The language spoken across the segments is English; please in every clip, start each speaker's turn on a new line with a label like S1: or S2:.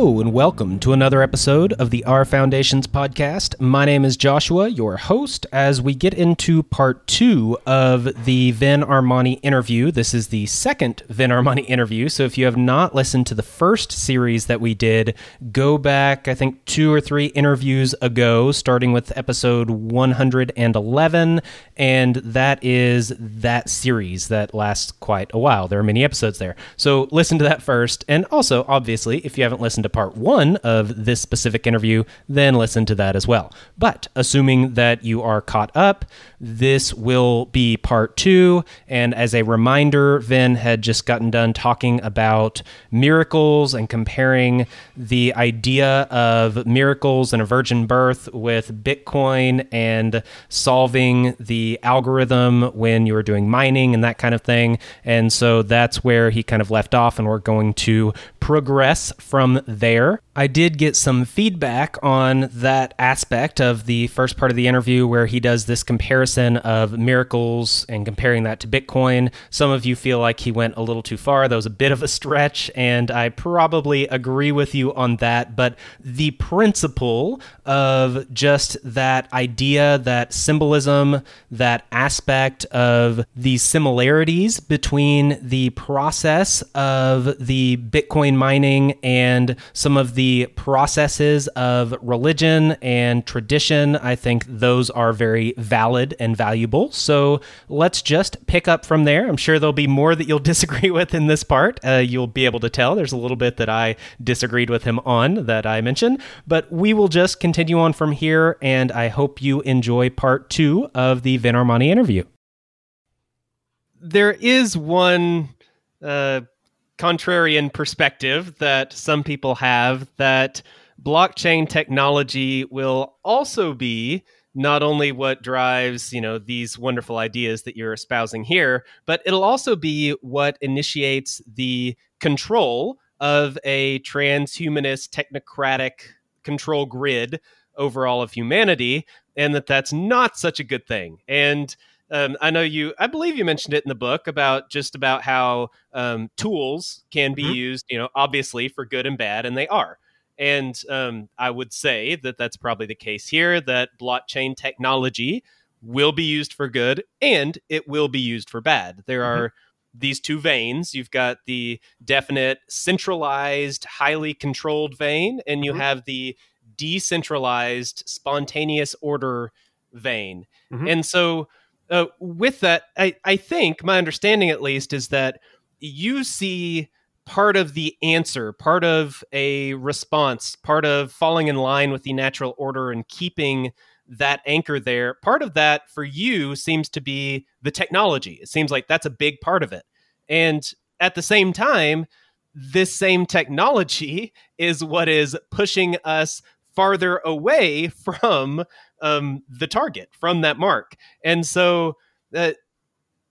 S1: And welcome to another episode of the R Foundations podcast. My name is Joshua, your host, as we get into part two of the Vin Armani interview. This is the second Vin Armani interview, so if you have not listened to the first series that we did, go back, I think, two or three interviews ago, starting with episode 111, and that is that series that lasts quite a while. There are many episodes there. So listen to that first, and also, obviously, if you haven't listened, to part one of this specific interview, then listen to that as well. But assuming that you are caught up, this will be part two. And as a reminder, Vin had just gotten done talking about miracles and comparing the idea of miracles and a virgin birth with Bitcoin and solving the algorithm when you were doing mining and that kind of thing. And so that's where he kind of left off, and we're going to progress from there. I did get some feedback on that aspect of the first part of the interview where he does this comparison of miracles and comparing that to Bitcoin. Some of you feel like he went a little too far. That was a bit of a stretch, and I probably agree with you on that. But the principle of just that idea, that symbolism, that aspect of the similarities between the process of the Bitcoin mining and some of the the processes of religion and tradition, I think those are very valid and valuable. So let's just pick up from there. I'm sure there'll be more that you'll disagree with in this part. Uh, you'll be able to tell there's a little bit that I disagreed with him on that I mentioned, but we will just continue on from here. And I hope you enjoy part two of the Vin Armani interview. There is one. Uh, contrarian perspective that some people have that blockchain technology will also be not only what drives you know these wonderful ideas that you're espousing here but it'll also be what initiates the control of a transhumanist technocratic control grid over all of humanity and that that's not such a good thing. And um, I know you. I believe you mentioned it in the book about just about how um, tools can be mm-hmm. used. You know, obviously for good and bad, and they are. And um, I would say that that's probably the case here. That blockchain technology will be used for good, and it will be used for bad. There mm-hmm. are these two veins. You've got the definite centralized, highly controlled vein, and you mm-hmm. have the decentralized, spontaneous order vein. Mm-hmm. And so uh, with that, I, I think my understanding at least is that you see part of the answer, part of a response, part of falling in line with the natural order and keeping that anchor there. Part of that for you seems to be the technology. It seems like that's a big part of it. And at the same time, this same technology is what is pushing us farther away from um, the target from that mark. And so, uh,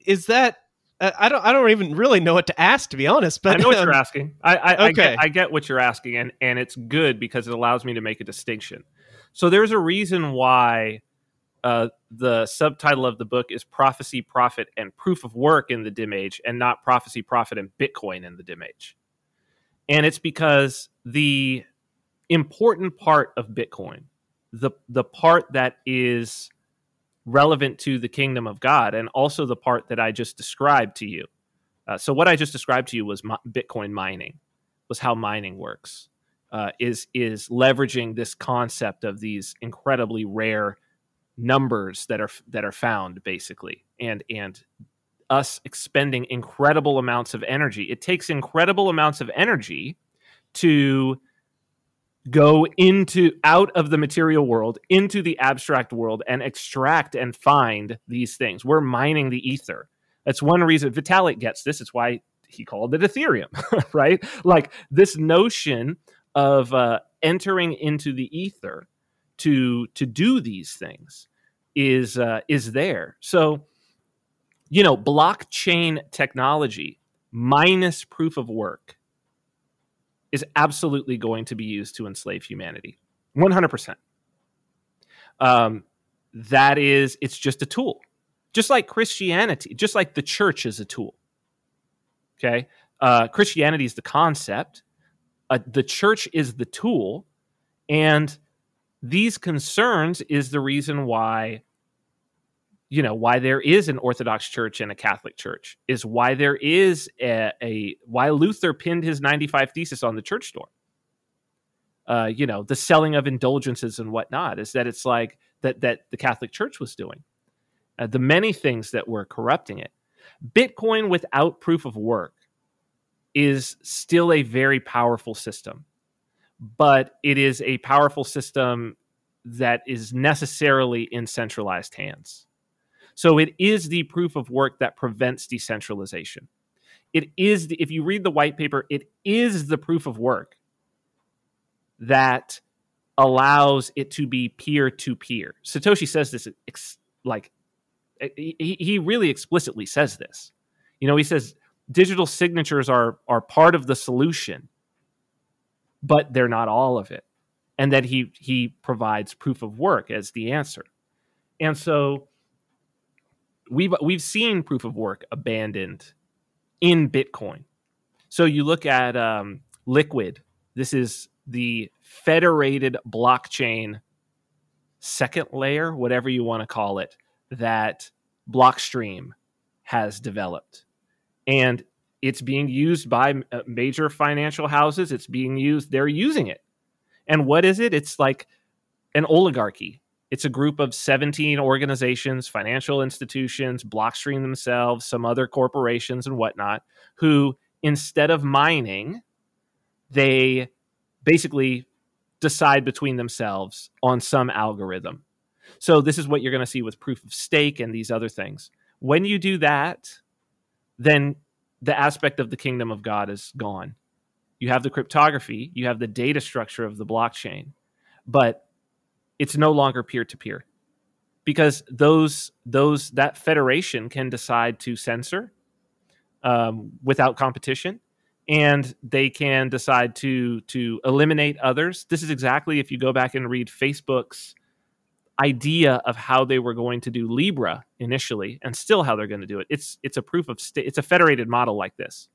S1: is that uh, I don't I don't even really know what to ask to be honest. But
S2: I know what um, you're asking. I, I, okay. I get, I get what you're asking, and and it's good because it allows me to make a distinction. So there's a reason why uh, the subtitle of the book is prophecy, profit, and proof of work in the dim age, and not prophecy, profit, and Bitcoin in the dim age. And it's because the important part of Bitcoin the the part that is relevant to the kingdom of God, and also the part that I just described to you. Uh, so what I just described to you was Bitcoin mining, was how mining works. Uh, is is leveraging this concept of these incredibly rare numbers that are that are found basically, and and us expending incredible amounts of energy. It takes incredible amounts of energy to go into out of the material world into the abstract world and extract and find these things. We're mining the ether. That's one reason vitalik gets this. It's why he called it ethereum right? Like this notion of uh, entering into the ether to to do these things is uh, is there. So you know blockchain technology minus proof of work is absolutely going to be used to enslave humanity. 100% um, that is it's just a tool. Just like christianity just like the church is a tool. Okay? Uh, christianity is the concept. Uh, the church is the tool, and these concerns is the reason why you know why there is an orthodox church and a catholic church is why there is a, a why luther pinned his 95 thesis on the church door. Uh, you know the selling of indulgences and whatnot is that it's like that that the catholic church was doing. Uh, the many things that were corrupting it. Bitcoin without proof of work is still a very powerful system but it is a powerful system that is necessarily in centralized hands so it is the proof of work that prevents decentralization. It is, the, if you read the white paper, it is the proof of work that allows it to be peer to peer. Satoshi says this ex, like he, he really explicitly says this. You know, he says digital signatures are are part of the solution, but they're not all of it. And that he he provides proof of work as the answer. And so we've we've seen proof of work abandoned in Bitcoin. So you look at um, Liquid. This is the federated blockchain second layer, whatever you want to call it, that Blockstream has developed, and it's being used by uh, major financial houses. It's being used; they're using it. And what is it? It's like an oligarchy it's a group of 17 organizations, financial institutions, Blockstream themselves, some other corporations and whatnot, who instead of mining, they basically decide between themselves on some algorithm. So this is what you're going to see with proof of stake and these other things. When you do that, then the aspect of the kingdom of God is gone. You have the cryptography, you have the data structure of the blockchain, but it's no longer peer to peer because those those that federation can decide to censor um, without competition and they can decide to to eliminate others. This is exactly if you go back and read facebook's idea of how they were going to do libra initially and still how they're going to do it it's it's a proof of stake it's a federated model like this.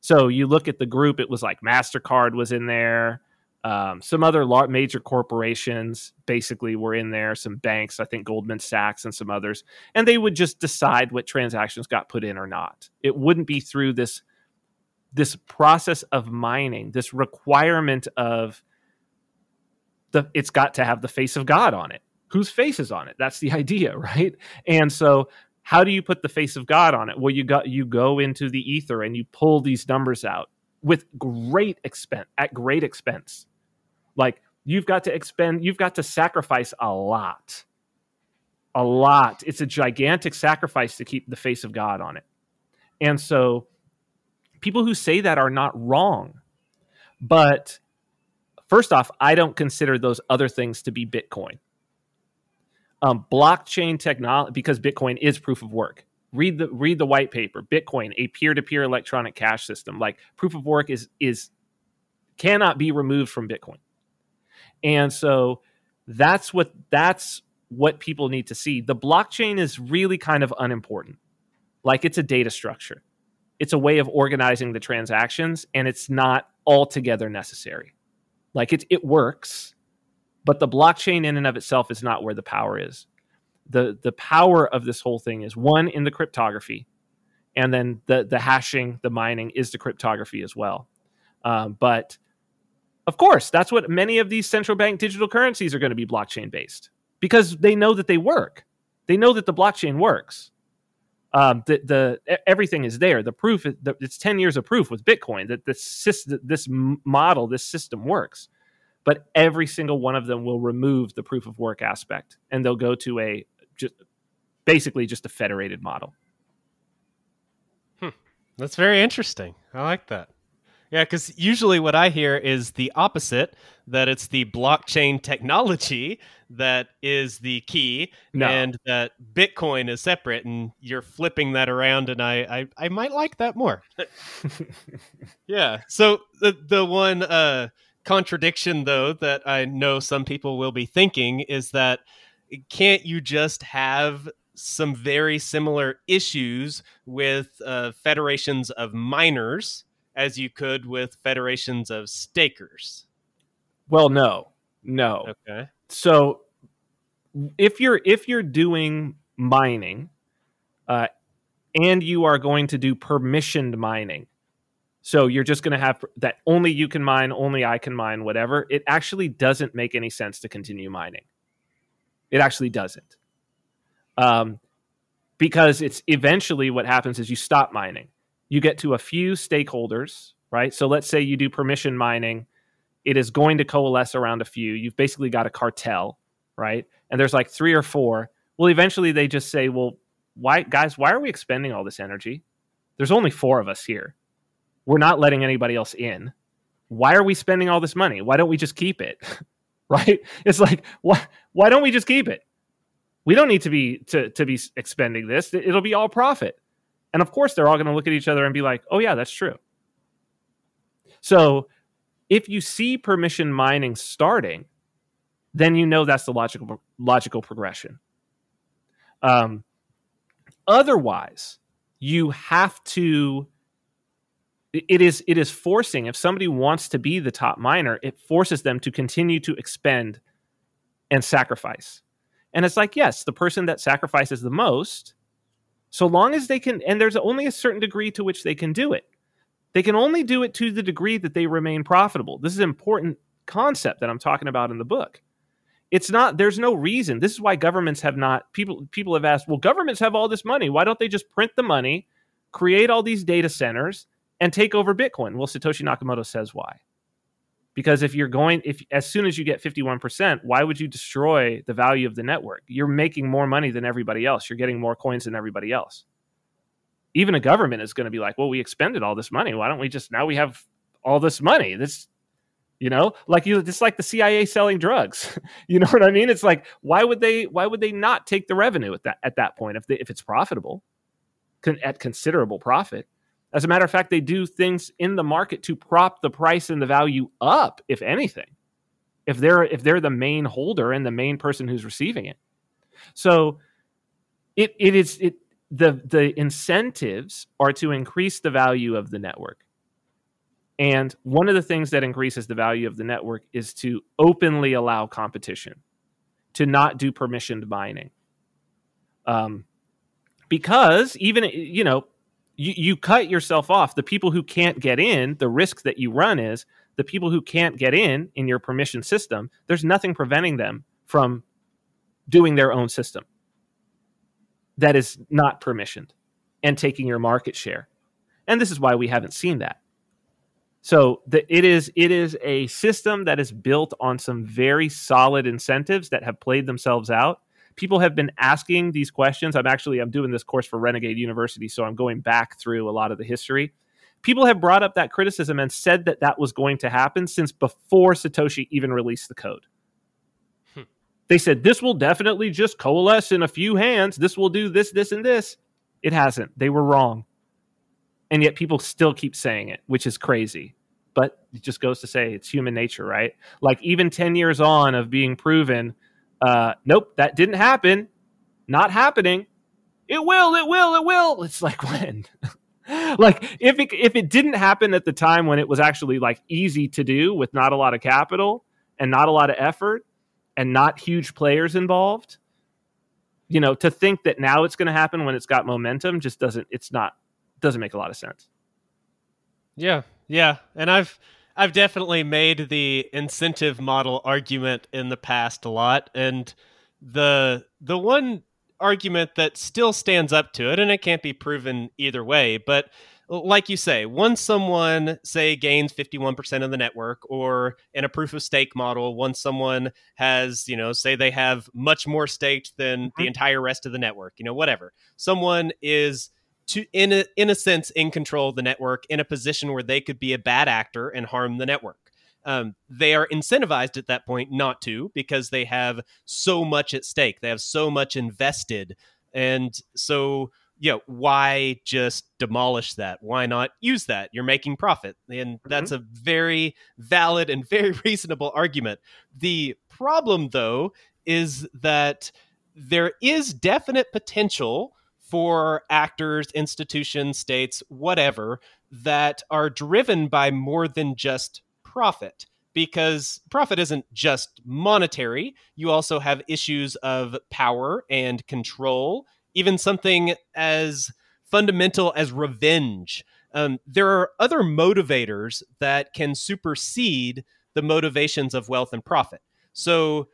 S2: So you look at the group it was like mastercard was in there um, some other large, major corporations basically were in there, some banks, I think Goldman Sachs and some others, and they would just decide what transactions got put in or not. It wouldn't be through this this process of mining, this requirement of the it's got to have the face of God on it. Whose face is on it? That's the idea, right? And so how do you put the face of God on it? Well, you got you go into the ether and you pull these numbers out with great expense at great expense like you've got to expend you've got to sacrifice a lot. A lot. It's a gigantic sacrifice to keep the face of god on it. And so people who say that are not wrong. But first off i don't consider those other things to be bitcoin. Um, blockchain technology because bitcoin is proof of work. Read the read the white paper. Bitcoin a peer-to-peer electronic cash system. Like proof of work is is cannot be removed from bitcoin and so that's what that's what people need to see. The blockchain is really kind of unimportant. Like it's a data structure. It's a way of organizing the transactions and it's not altogether necessary. Like it, it works but the blockchain in and of itself is not where the power is. The the power of this whole thing is one in the cryptography, and then the the hashing, the mining is the cryptography as well. Um, but of course, that's what many of these central bank digital currencies are going to be blockchain based because they know that they work. They know that the blockchain works. Um, the, the everything is there. The proof, the, it's ten years of proof with Bitcoin that this this model, this system works. But every single one of them will remove the proof of work aspect, and they'll go to a just basically just a federated model.
S1: Hmm. That's very interesting. I like that. Yeah, because usually what I hear is the opposite that it's the blockchain technology that is the key no. and that Bitcoin is separate. And you're flipping that around, and I, I, I might like that more. yeah. So the, the one uh, contradiction, though, that I know some people will be thinking is that can't you just have some very similar issues with uh, federations of miners as you could with federations of stakers.
S2: Well, no, no.
S1: Okay.
S2: So if you're if you're doing mining, uh, and you are going to do permissioned mining, so you're just going to have that only you can mine, only I can mine, whatever. It actually doesn't make any sense to continue mining. It actually doesn't. Um, because it's eventually what happens is you stop mining. You get to a few stakeholders, right? So let's say you do permission mining. It is going to coalesce around a few. You've basically got a cartel, right? And there's like three or four. Well, eventually they just say, well, why, guys, why are we expending all this energy? There's only four of us here. We're not letting anybody else in. Why are we spending all this money? Why don't we just keep it? right? It's like, why, why don't we just keep it? We don't need to be to, to be expending this. It'll be all profit. And of course, they're all going to look at each other and be like, oh, yeah, that's true. So if you see permission mining starting, then you know that's the logical logical progression. Um, otherwise, you have to. It is it is forcing. If somebody wants to be the top miner, it forces them to continue to expend and sacrifice. And it's like, yes, the person that sacrifices the most, so long as they can, and there's only a certain degree to which they can do it. They can only do it to the degree that they remain profitable. This is an important concept that I'm talking about in the book. It's not, there's no reason. This is why governments have not, people, people have asked, well, governments have all this money. Why don't they just print the money, create all these data centers, and take over Bitcoin? Well, Satoshi Nakamoto says why because if you're going if as soon as you get 51% why would you destroy the value of the network? You're making more money than everybody else. You're getting more coins than everybody else. Even a government is going to be like well we expended all this money. Why don't we just now we have all this money? This you know like you just like the cia selling drugs. You know what i mean? It's like why would they why would they not take the revenue at that at that point if they, if it's profitable? Con- at considerable profit as a matter of fact, they do things in the market to prop the price and the value up, if anything. If they're if they're the main holder and the main person who's receiving it. So it it is it the the incentives are to increase the value of the network. And one of the things that increases the value of the network is to openly allow competition, to not do permissioned mining. Um, because even you know you, you cut yourself off. The people who can't get in, the risk that you run is the people who can't get in in your permission system, there's nothing preventing them from doing their own system that is not permissioned and taking your market share. And this is why we haven't seen that. So the, it is it is a system that is built on some very solid incentives that have played themselves out people have been asking these questions. I'm actually I'm doing this course for Renegade University, so I'm going back through a lot of the history. People have brought up that criticism and said that that was going to happen since before Satoshi even released the code. Hmm. They said this will definitely just coalesce in a few hands. This will do this, this, and this. It hasn't. They were wrong. And yet people still keep saying it, which is crazy. But it just goes to say it's human nature, right? Like even 10 years on of being proven uh, nope, that didn't happen. Not happening. It will, it will, it will. It's like when? like if it if it didn't happen at the time when it was actually like easy to do with not a lot of capital and not a lot of effort and not huge players involved, you know, to think that now it's going to happen when it's got momentum just doesn't it's not doesn't make a lot of sense.
S1: Yeah. Yeah. And I've I've definitely made the incentive model argument in the past a lot, and the the one argument that still stands up to it, and it can't be proven either way, but like you say, once someone say gains 51% of the network or in a proof of stake model, once someone has, you know, say they have much more staked than mm-hmm. the entire rest of the network, you know, whatever. Someone is to in a in a sense in control of the network in a position where they could be a bad actor and harm the network. Um, they are incentivized at that point not to because they have so much at stake. They have so much invested, and so you know why just demolish that? Why not use that? You're making profit, and mm-hmm. that's a very valid and very reasonable argument. The problem, though, is that there is definite potential for actors, institutions, states, whatever, that are driven by more than just profit. Because profit isn't just monetary, you also have issues of power and control, even something as fundamental as revenge. Um, there are other motivators that can supersede the motivations of wealth and profit. So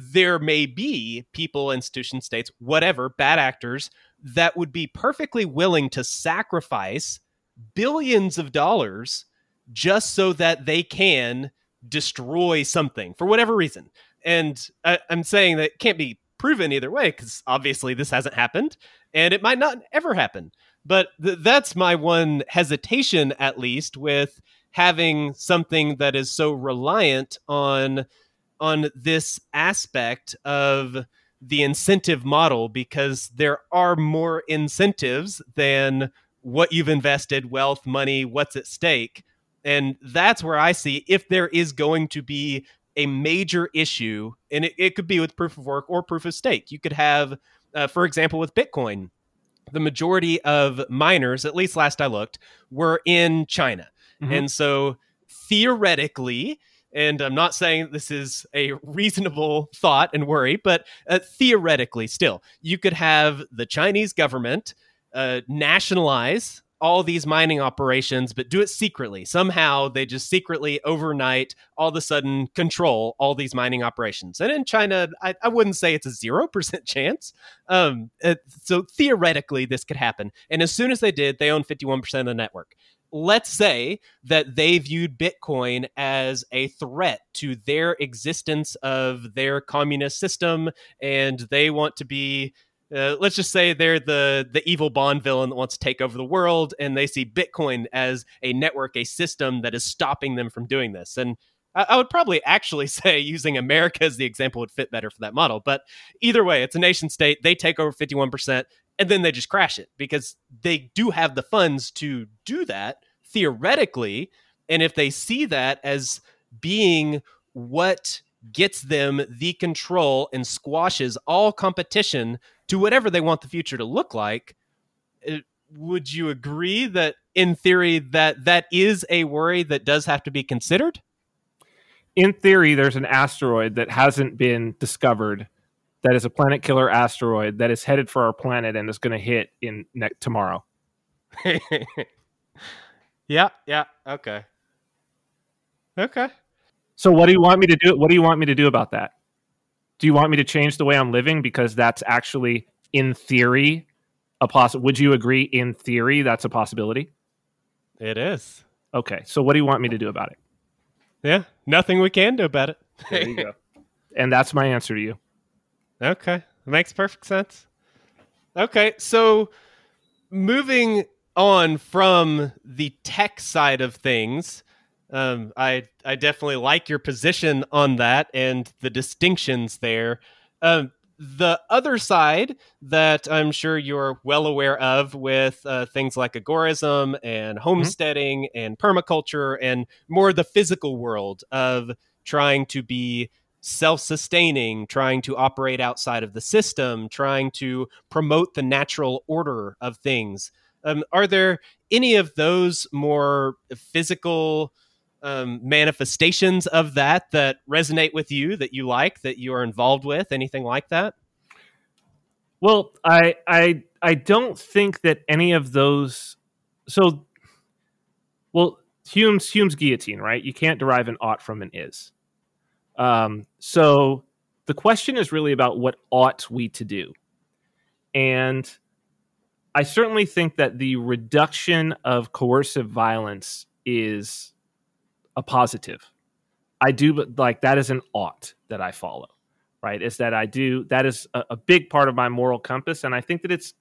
S1: there may be people, institutions, states, whatever, bad actors that would be perfectly willing to sacrifice billions of dollars just so that they can destroy something for whatever reason. And I, am saying that can't be proven either way because obviously this hasn't happened and it might not ever happen. But th- that's my one hesitation, at least, with having something that is so reliant on on this aspect of the incentive model because there are more incentives than what you've invested, wealth, money, what's at stake. And that's where I see if there is going to be a major issue, and it, it could be with proof of work or proof of stake. You could have, uh, for example, with Bitcoin, the majority of miners, at least last I looked, were in China. Mm-hmm. And so theoretically, and I'm not saying this is a reasonable thought and worry, but uh, theoretically, still, you could have the Chinese government uh, nationalize all these mining operations, but do it secretly. Somehow they just secretly overnight, all of a sudden, control all these mining operations. And in China, I, I wouldn't say it's a 0% chance. Um, uh, so theoretically, this could happen. And as soon as they did, they own 51% of the network. Let's say that they viewed Bitcoin as a threat to their existence of their communist system and they want to be uh, let's just say they're the the evil Bond villain that wants to take over the world, and they see Bitcoin as a network, a system that is stopping them from doing this. And I, I would probably actually say using America as the example would fit better for that model. But either way, it's a nation state. They take over fifty one percent, and then they just crash it because they do have the funds to do that theoretically. And if they see that as being what gets them the control and squashes all competition to whatever they want the future to look like. Uh, would you agree that in theory that that is a worry that does have to be considered?
S2: In theory, there's an asteroid that hasn't been discovered that is a planet killer asteroid that is headed for our planet and is going to hit in ne- tomorrow.
S1: yeah, yeah, okay. Okay.
S2: So what do you want me to do? What do you want me to do about that? Do you want me to change the way I'm living because that's actually in theory a poss would you agree in theory that's a possibility?
S1: It is.
S2: Okay. So what do you want me to do about it?
S1: Yeah, nothing we can do about it.
S2: there you go. And that's my answer to you.
S1: Okay. Makes perfect sense. Okay, so moving on from the tech side of things, um, I I definitely like your position on that and the distinctions there. Um, the other side that I'm sure you're well aware of with uh, things like agorism and mm-hmm. homesteading mm-hmm. and permaculture and more the physical world of trying to be self sustaining, trying to operate outside of the system, trying to promote the natural order of things. Um, are there any of those more physical? um, manifestations of that that resonate with you that you like that you are involved with anything like that
S2: well i i i don't think that any of those so well hume's hume's guillotine right you can't derive an ought from an is um so the question is really about what ought we to do and i certainly think that the reduction of coercive violence is a positive. I do, but like that is an ought that I follow, right? Is that I do, that is a, a big part of my moral compass. And I think that it's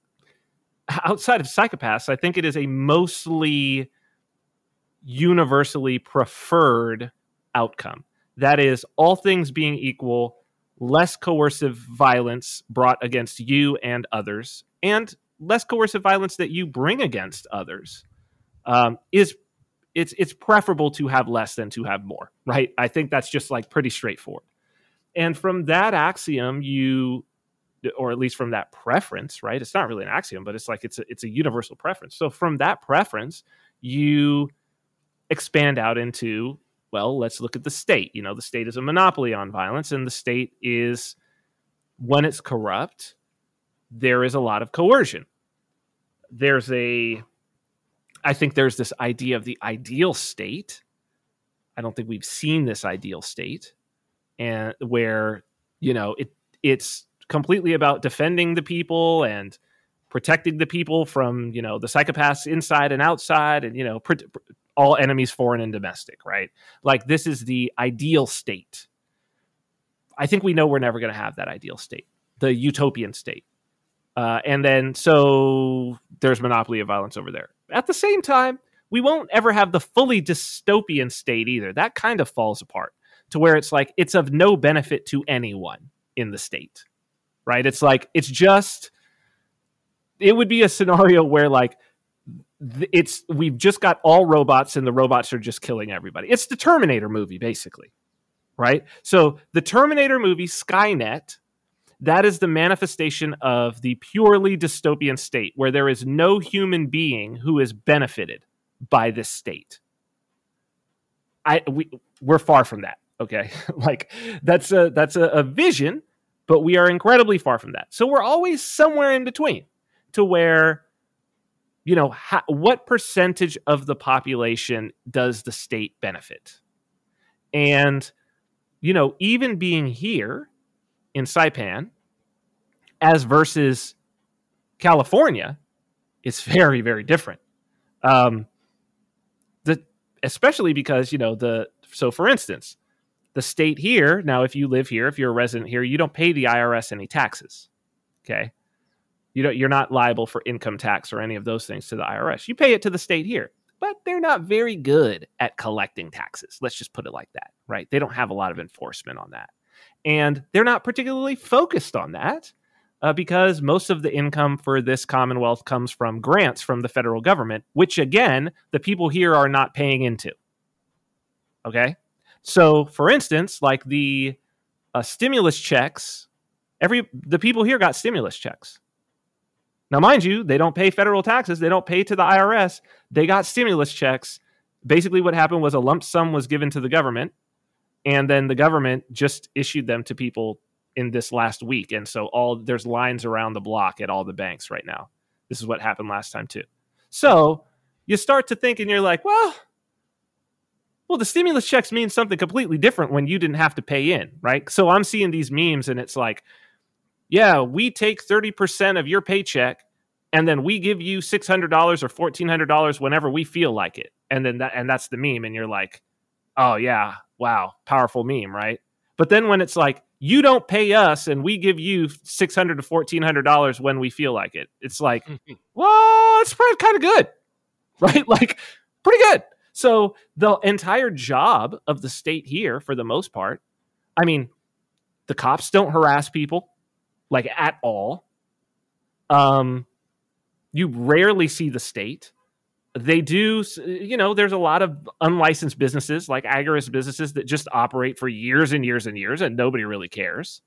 S2: outside of psychopaths, I think it is a mostly universally preferred outcome. That is, all things being equal, less coercive violence brought against you and others, and less coercive violence that you bring against others um, is it's it's preferable to have less than to have more, right? I think that's just like pretty straightforward. And from that axiom, you or at least from that preference, right? It's not really an axiom, but it's like it's a, it's a universal preference. So from that preference, you expand out into well, let's look at the state. You know, the state is a monopoly on violence, and the state is when it's corrupt, there is a lot of coercion. There's a I think there's this idea of the ideal state. I don't think we've seen this ideal state and where, you know, it it's completely about defending the people and protecting the people from you know the psychopaths inside and outside and you know pr- all enemies foreign and domestic right? Like this is the ideal state. I think we know we're never going to have that ideal state the utopian state. Uh, and then so there's monopoly of violence over there. At the same time we won't ever have the fully dystopian state either. That kind of falls apart to where it's like it's of no benefit to anyone in the state right? It's like it's just it would be a scenario where like it's we've just got all robots and the robots are just killing everybody. It's the Terminator movie basically. Right? So the Terminator movie Skynet that is the manifestation of the purely dystopian state where there is no human being who is benefited by this state. I we we're far from that. Okay, like that's a that's a, a vision but we are incredibly far from that. So we're always somewhere in between to where, you know, what percentage of the population does the state benefit? And, you know, even being here in Saipan as versus California is very, very different. Um, the, especially because, you know, the, so for instance, the state here, now, if you live here, if you're a resident here, you don't pay the IRS any taxes. Okay. You don't, you're not liable for income tax or any of those things to the IRS. You pay it to the state here, but they're not very good at collecting taxes. Let's just put it like that, right? They don't have a lot of enforcement on that. And they're not particularly focused on that uh, because most of the income for this Commonwealth comes from grants from the federal government, which again, the people here are not paying into. Okay. So, for instance, like the uh, stimulus checks, every the people here got stimulus checks. Now, mind you, they don't pay federal taxes. They don't pay to the IRS. They got stimulus checks. Basically, what happened was a lump sum was given to the government, and then the government just issued them to people in this last week. And so all there's lines around the block at all the banks right now. This is what happened last time too. So you start to think, and you're like, well, well, the stimulus checks mean something completely different when you didn't have to pay in, right? So I'm seeing these memes and it's like, yeah, we take 30% of your paycheck and then we give you $600 or $1400 whenever we feel like it. And then that and that's the meme and you're like, "Oh yeah, wow, powerful meme, right?" But then when it's like, "You don't pay us and we give you $600 to $1400 when we feel like it." It's like, "Well, it's probably kind of good." Right? Like pretty good. So the entire job of the state here, for the most part, I mean, the cops don't harass people like at all. Um, you rarely see the state. They do, you know, there's a lot of unlicensed businesses, like agorist businesses, that just operate for years and years and years, and nobody really cares.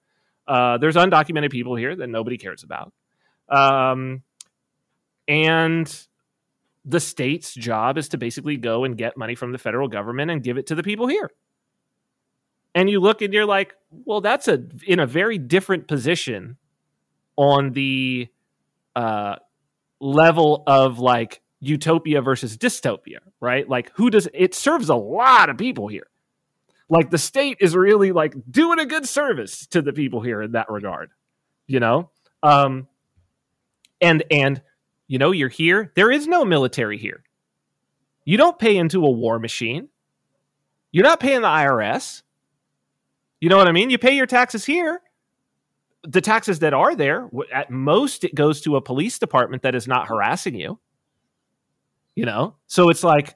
S2: Uh, there's undocumented people here that nobody cares about. Um, and the state's job is to basically go and get money from the federal government and give it to the people here. And you look and you're like, well, that's a in a very different position on the uh, level of like utopia versus dystopia, right? Like, who does it serves a lot of people here? Like, the state is really like doing a good service to the people here in that regard, you know? Um, and, and, you know, you're here. There is no military here. You don't pay into a war machine. You're not paying the IRS. You know what I mean? You pay your taxes here. The taxes that are there, at most, it goes to a police department that is not harassing you. You know? So it's like,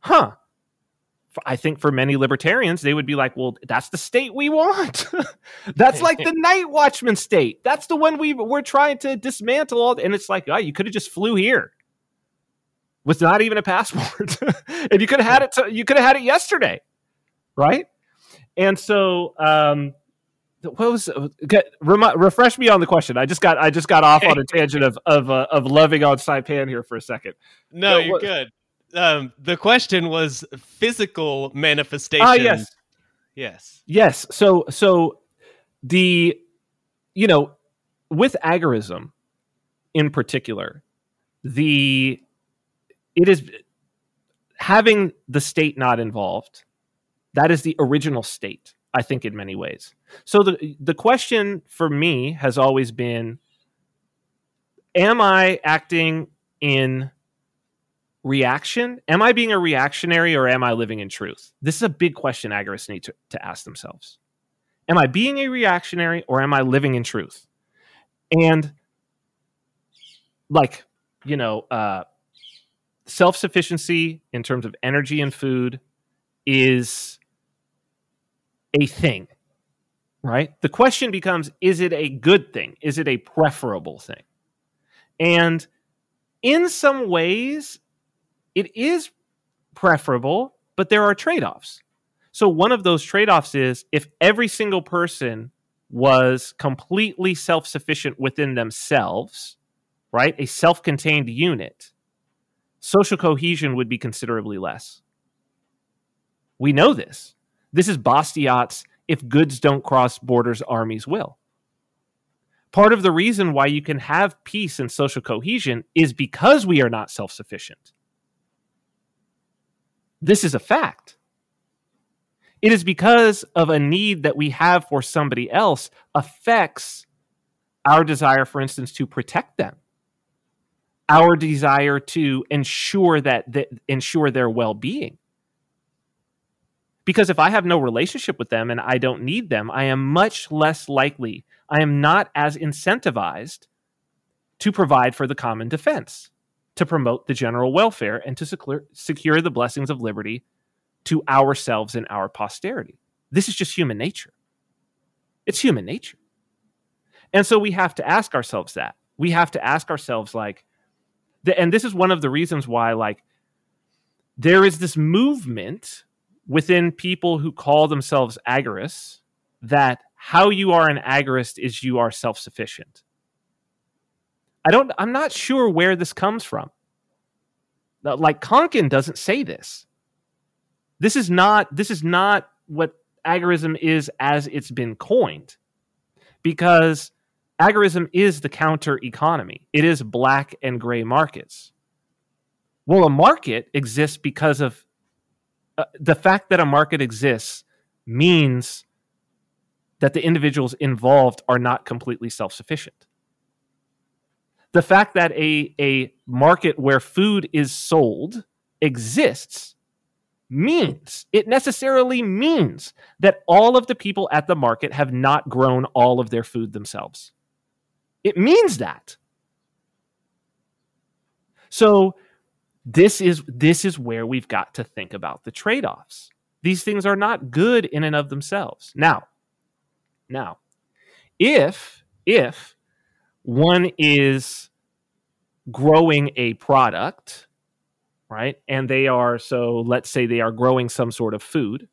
S2: huh, I think for many libertarians, they would be like, well, that's the state we want. that's like the night watchman state. That's the one we we're trying to dismantle all. And it's like, oh, you could have just flew here with not even a passport, and you could have had it. To, you could have had it yesterday, right? And so, um, what was get, rem- refresh me on the question. I just got I just got off on a tangent of of uh, of loving on Saipan here for a second.
S1: No, you're what, good. Um, the question was physical manifestation.
S2: Ah, yes,
S1: yes,
S2: yes. So so the you know with agorism in particular, the it is having the state not involved. That is the original state I think in many ways. So the the question for me has always been am I acting in reaction? Am I being a reactionary or am I living in truth? This is a big question agorists need to, to ask themselves. Am I being a reactionary or am I living in truth? And like, you know, uh, self sufficiency in terms of energy and food is a thing, right? The question becomes is it a good thing? Is it a preferable thing? And in some ways, it is preferable, but there are trade offs. So, one of those trade offs is if every single person was completely self sufficient within themselves, right? A self contained unit, social cohesion would be considerably less. We know this. This is Bastiat's if goods don't cross borders, armies will. Part of the reason why you can have peace and social cohesion is because we are not self sufficient. This is a fact. It is because of a need that we have for somebody else affects our desire, for instance, to protect them, our desire to ensure that, that ensure their well being. Because if I have no relationship with them and I don't need them, I am much less likely, I am not as incentivized to provide for the common defense, to promote the general welfare, and to secure, secure the blessings of liberty to ourselves and our posterity. This is just human nature. It's human nature. And so we have to ask ourselves that. We have to ask ourselves, like, and this is one of the reasons why, like, there is this movement within people who call themselves agorists that how you are an agorist is you are self-sufficient. I don't I'm not sure where this comes from. Like Konkin doesn't say this. This is not this is not what agorism is as it's been coined. Because agorism is the counter economy. It is black and gray markets. Well, a market exists because of uh, the fact that a market exists means that the individuals involved are not completely self sufficient. The fact that a, a market where food is sold exists means, it necessarily means that all of the people at the market have not grown all of their food themselves. It means that. So this is this is where we've got to think about the trade-offs. These things are not good in and of themselves. Now, now, if if one is growing a product, right? And they are so let's say they are growing some sort of food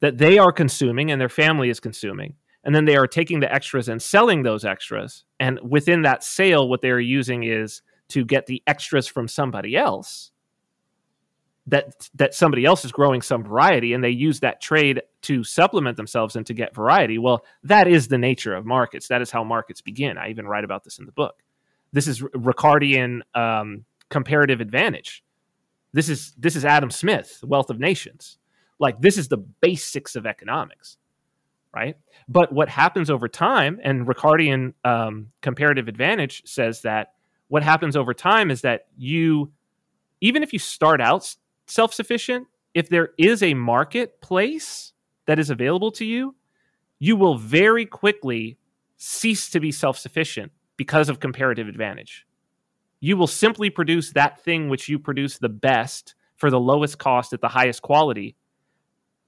S2: that they are consuming and their family is consuming. And then they are taking the extras and selling those extras. And within that sale, what they are using is to get the extras from somebody else that that somebody else is growing some variety and they use that trade to supplement themselves and to get variety. Well that is the nature of markets. That is how markets begin. I even write about this in the book. This is ricardian um, comparative advantage. This is this is adam smith wealth of nations. Like this is the basics of economics right? But what happens over time and ricardian um, comparative advantage says that what happens over time is that you, even if you start out self sufficient, if there is a marketplace that is available to you, you will very quickly cease to be self sufficient because of comparative advantage. You will simply produce that thing which you produce the best for the lowest cost at the highest quality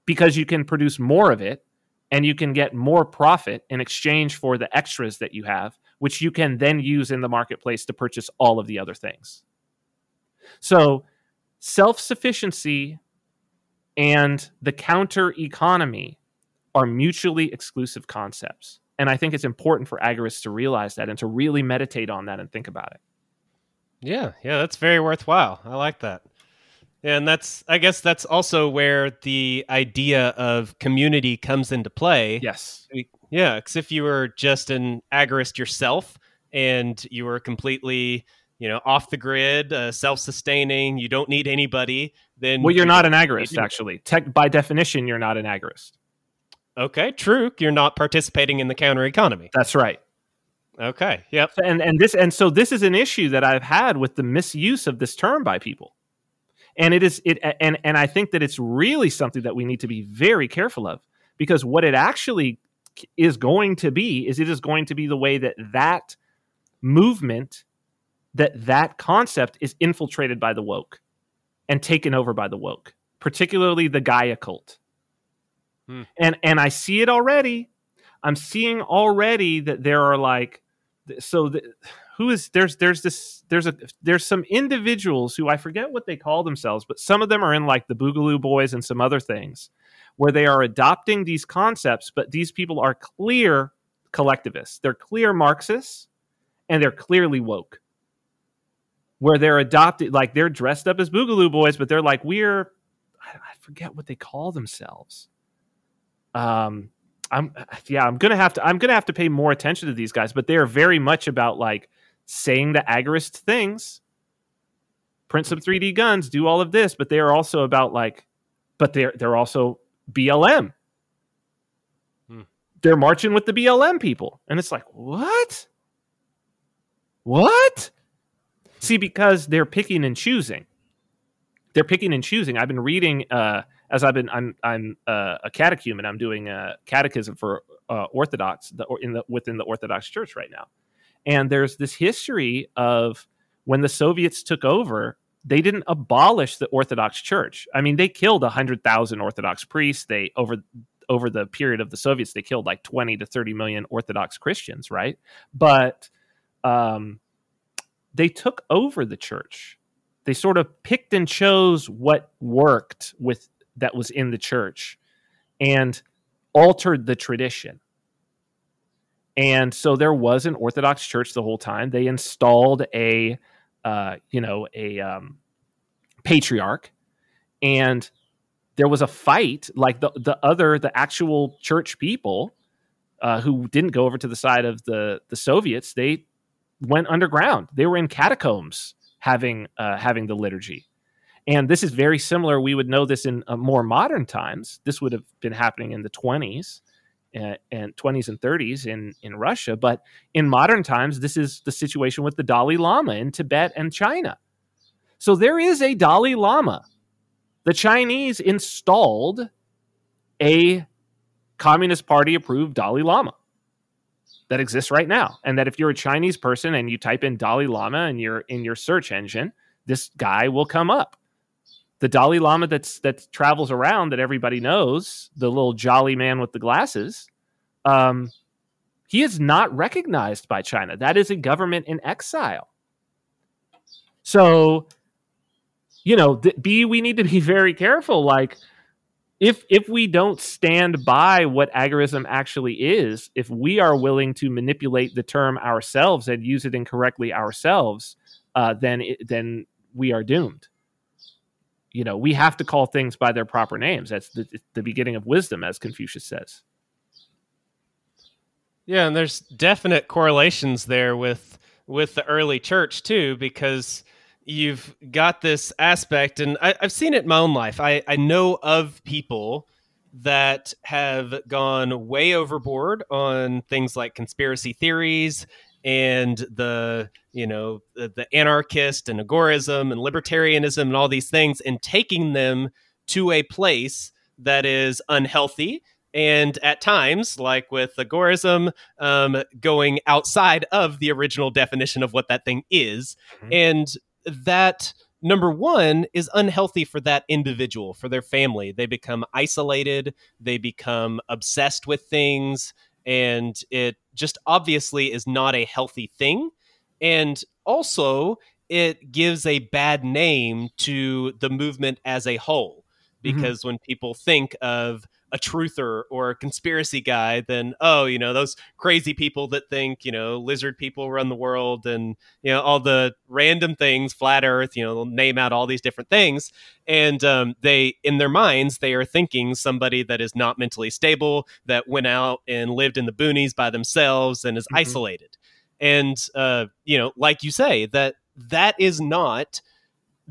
S2: because you can produce more of it and you can get more profit in exchange for the extras that you have, which you can then use in the marketplace to purchase all of the other things. So, self sufficiency and the counter economy are mutually exclusive concepts. And I think it's important for agorists to realize that and to really meditate on that and think about it.
S1: Yeah, yeah, that's very worthwhile. I like that. And that's, I guess, that's also where the idea of community comes into play.
S2: Yes.
S1: Yeah, because if you were just an agorist yourself and you were completely, you know, off the grid, uh, self-sustaining, you don't need anybody, then
S2: well, you're you not an agorist. Actually, Tech, by definition, you're not an agorist.
S1: Okay, true. You're not participating in the counter economy.
S2: That's right.
S1: Okay. Yep.
S2: And and this and so this is an issue that I've had with the misuse of this term by people. And it is it and and I think that it's really something that we need to be very careful of because what it actually is going to be is it is going to be the way that that movement that that concept is infiltrated by the woke and taken over by the woke, particularly the Gaia cult. Hmm. And and I see it already. I'm seeing already that there are like so the, who is there's there's this there's a there's some individuals who I forget what they call themselves, but some of them are in like the Boogaloo Boys and some other things where they are adopting these concepts, but these people are clear collectivists. They're clear Marxists and they're clearly woke. Where they're adopted, like they're dressed up as Boogaloo Boys, but they're like, we're, I forget what they call themselves. Um, I'm yeah, I'm gonna have to I'm gonna have to pay more attention to these guys, but they are very much about like saying the agorist things, print some 3D guns, do all of this, but they are also about like, but they're they're also BLM. Hmm. They're marching with the BLM people, and it's like what? What? See, because they're picking and choosing. They're picking and choosing. I've been reading. Uh, as I've been, I'm I'm uh, a catechumen. I'm doing a catechism for uh, Orthodox the, in the within the Orthodox Church right now, and there's this history of when the Soviets took over, they didn't abolish the Orthodox Church. I mean, they killed hundred thousand Orthodox priests. They over over the period of the Soviets, they killed like twenty to thirty million Orthodox Christians, right? But um, they took over the church. They sort of picked and chose what worked with that was in the church and altered the tradition. And so there was an Orthodox church the whole time. They installed a, uh, you know, a um, patriarch, and there was a fight. Like the the other, the actual church people uh, who didn't go over to the side of the the Soviets, they went underground. They were in catacombs having uh, having the liturgy. And this is very similar. We would know this in uh, more modern times. This would have been happening in the 20s uh, and 20s and 30s in, in Russia. But in modern times, this is the situation with the Dalai Lama in Tibet and China. So there is a Dalai Lama. The Chinese installed a Communist Party approved Dalai Lama that exists right now. And that if you're a Chinese person and you type in Dalai Lama in your in your search engine, this guy will come up the Dalai Lama that's that travels around that everybody knows, the little jolly man with the glasses, um, he is not recognized by China. That is a government in exile. So, you know, th- B, we need to be very careful. Like, if if we don't stand by what agorism actually is, if we are willing to manipulate the term ourselves and use it incorrectly ourselves, uh, then it, then we are doomed you know, we have to call things by their proper names. That's the, the beginning of wisdom, as Confucius says.
S1: Yeah, and there's definite correlations there with with the early church too, because you've got this aspect, and I, have seen it in my own life. I, I know of people that have gone way overboard on things like conspiracy theories and the you know the, the anarchist and agorism and libertarianism and all these things and taking them to a place that is unhealthy and at times like with agorism um, going outside of the original definition of what that thing is mm-hmm. and that number one is unhealthy for that individual for their family they become isolated they become obsessed with things and it just obviously is not a healthy thing. And also, it gives a bad name to the movement as a whole. Mm-hmm. Because mm-hmm. when people think of a truther or a conspiracy guy then oh you know those crazy people that think you know lizard people run the world and you know all the random things flat earth you know they'll name out all these different things and um, they in their minds they are thinking somebody that is not mentally stable that went out and lived in the boonies by themselves and is mm-hmm. isolated and uh, you know like you say that that is not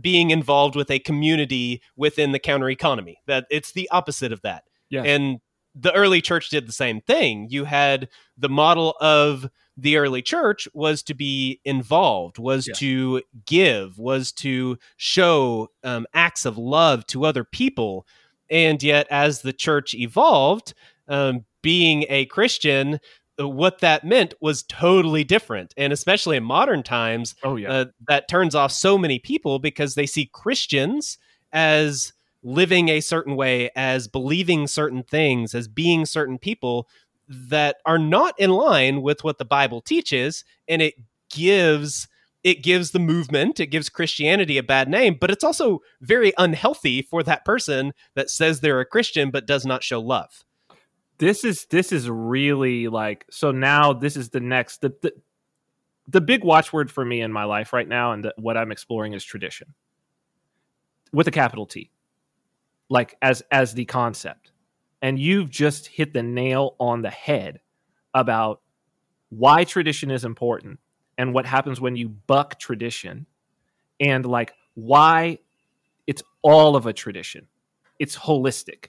S1: being involved with a community within the counter economy. That it's the opposite of that. Yeah. And the early church did the same thing. You had the model of the early church was to be involved, was yeah. to give, was to show um, acts of love to other people. And yet, as the church evolved, um, being a Christian what that meant was totally different. And especially in modern times
S2: oh yeah. uh,
S1: that turns off so many people because they see christians as living a certain way as believing certain things as being certain people that are not in line with what the bible teaches. And it gives it gives the movement it gives christianity a bad name but it's also very unhealthy for that person that says they're a christian but does not show love
S2: this is this is really like so now this is the next the the, the big watchword for me in my life right now and the, what i'm exploring is tradition. With a capital t. Like as as the concept. And you've just hit the nail on the head about why tradition is important and what happens when you buck tradition and like why it's all of a tradition. It's holistic.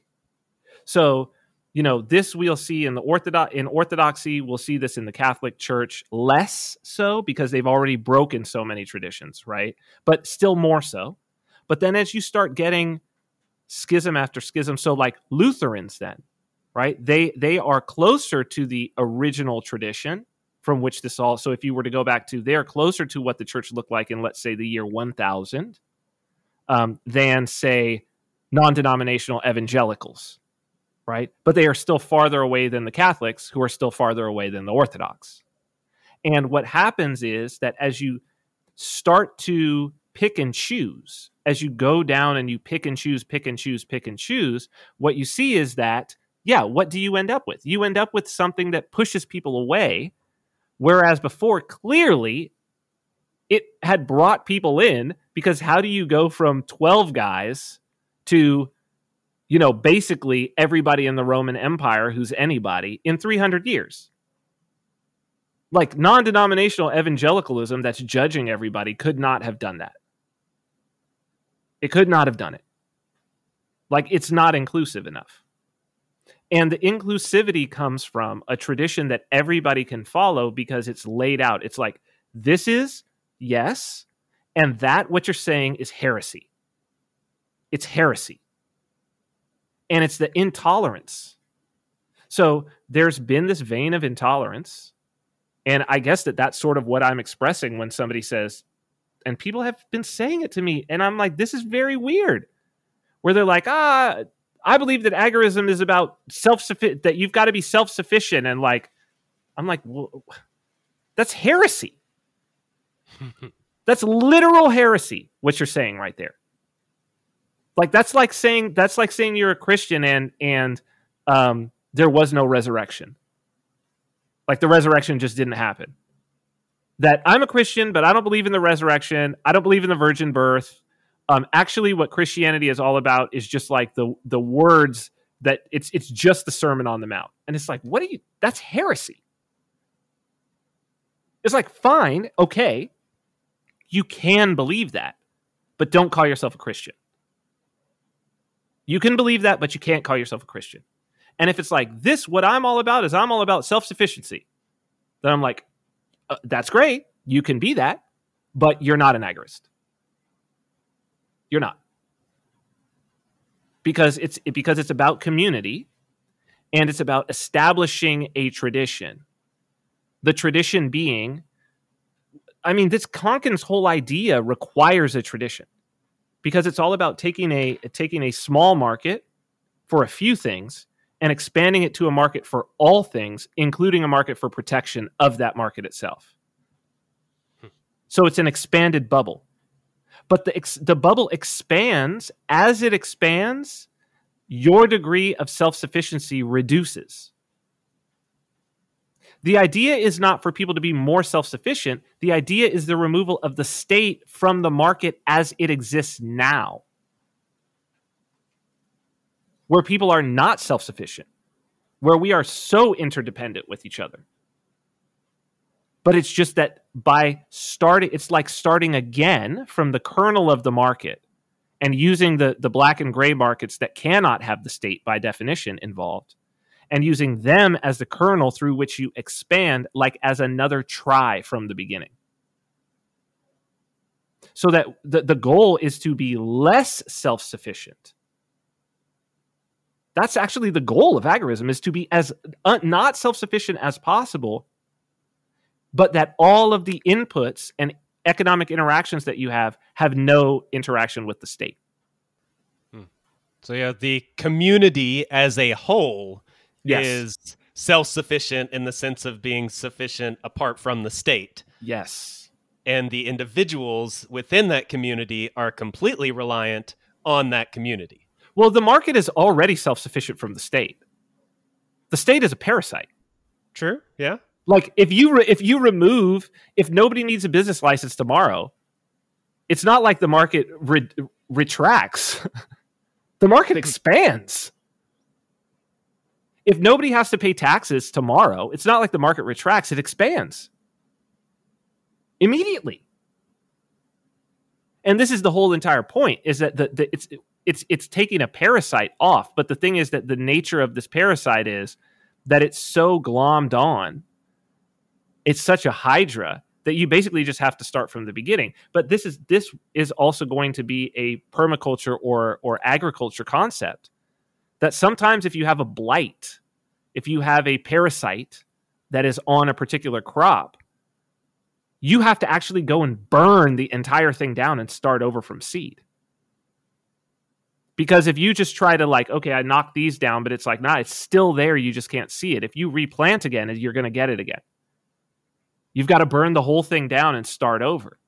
S2: So you know this we'll see in the orthodox in orthodoxy we'll see this in the catholic church less so because they've already broken so many traditions right? But still more so. But then as you start getting schism after schism so like lutherans then right? They they are closer to the original tradition from which this all so if you were to go back to they're closer to what the church looked like in let's say the year 1000 um, than say non-denominational evangelicals right? But they are still farther away than the Catholics, who are still farther away than the Orthodox. And what happens is that as you start to pick and choose, as you go down and you pick and choose, pick and choose, pick and choose, what you see is that, yeah, what do you end up with? You end up with something that pushes people away. Whereas before, clearly, it had brought people in because how do you go from 12 guys to you know, basically everybody in the Roman Empire who's anybody in 300 years. Like non denominational evangelicalism that's judging everybody could not have done that. It could not have done it. Like it's not inclusive enough. And the inclusivity comes from a tradition that everybody can follow because it's laid out. It's like, this is yes, and that what you're saying is heresy. It's heresy and it's the intolerance. So there's been this vein of intolerance. And I guess that that's sort of what I'm expressing when somebody says, and people have been saying it to me. And I'm like, this is very weird. Where they're like, ah, I believe that agorism is about self sufficient, that you've got to be self sufficient. And like, I'm like, well, that's heresy. that's literal heresy, what you're saying right there. Like that's like saying that's like saying you're a Christian and and um, there was no resurrection. Like the resurrection just didn't happen. That I'm a Christian, but I don't believe in the resurrection. I don't believe in the virgin birth. Um, actually, what Christianity is all about is just like the the words that it's it's just the Sermon on the Mount, and it's like, what are you? That's heresy. It's like, fine, okay, you can believe that, but don't call yourself a Christian. You can believe that, but you can't call yourself a Christian. And if it's like this, what I'm all about is I'm all about self sufficiency, then I'm like, uh, that's great. You can be that, but you're not an agorist. You're not. Because it's because it's about community and it's about establishing a tradition. The tradition being, I mean, this Konkin's whole idea requires a tradition because it's all about taking a taking a small market for a few things and expanding it to a market for all things, including a market for protection of that market itself. Hmm. So it's an expanded bubble. But the, the bubble expands as it expands, your degree of self sufficiency reduces. The idea is not for people to be more self sufficient. The idea is the removal of the state from the market as it exists now, where people are not self sufficient, where we are so interdependent with each other. But it's just that by starting, it's like starting again from the kernel of the market and using the, the black and gray markets that cannot have the state by definition involved and using them as the kernel through which you expand, like as another try from the beginning. So that the, the goal is to be less self sufficient. That's actually the goal of agorism is to be as uh, not self-sufficient as possible but that all of the inputs and economic interactions that you have have no interaction with the state.
S1: Hmm. So yeah, the community as a whole yes. is self-sufficient in the sense of being sufficient apart from the state.
S2: Yes.
S1: And the individuals within that community are completely reliant on that community.
S2: Well, the market is already self-sufficient from the state. The state is a parasite.
S1: True. Yeah.
S2: Like if you re- if you remove if nobody needs a business license tomorrow, it's not like the market re- retracts. the market expands. If nobody has to pay taxes tomorrow, it's not like the market retracts, it expands immediately. And this is the whole entire point is that the, the it's it's it's taking a parasite off, but the thing is that the nature of this parasite is that it's so glommed on it's such a hydra that you basically just have to start from the beginning. But this is this is also going to be a permaculture or or agriculture concept that sometimes if you have a blight, if you have a parasite that is on a particular crop, you have to actually go and burn the entire thing down and start over from seed. Because if you just try to like, okay, I knock these down, but it's like, nah, it's still there. You just can't see it. If you replant again, you're going to get it again. You've got to burn the whole thing down and start over.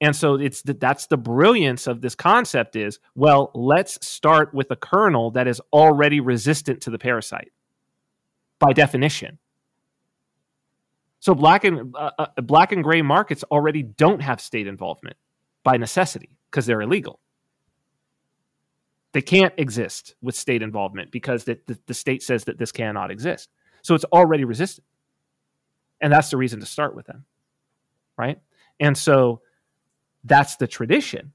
S2: And so it's the, that's the brilliance of this concept is well, let's start with a kernel that is already resistant to the parasite by definition. So black and uh, uh, black and gray markets already don't have state involvement by necessity because they're illegal. They can't exist with state involvement because the, the, the state says that this cannot exist. So it's already resistant. And that's the reason to start with them. Right. And so that's the tradition.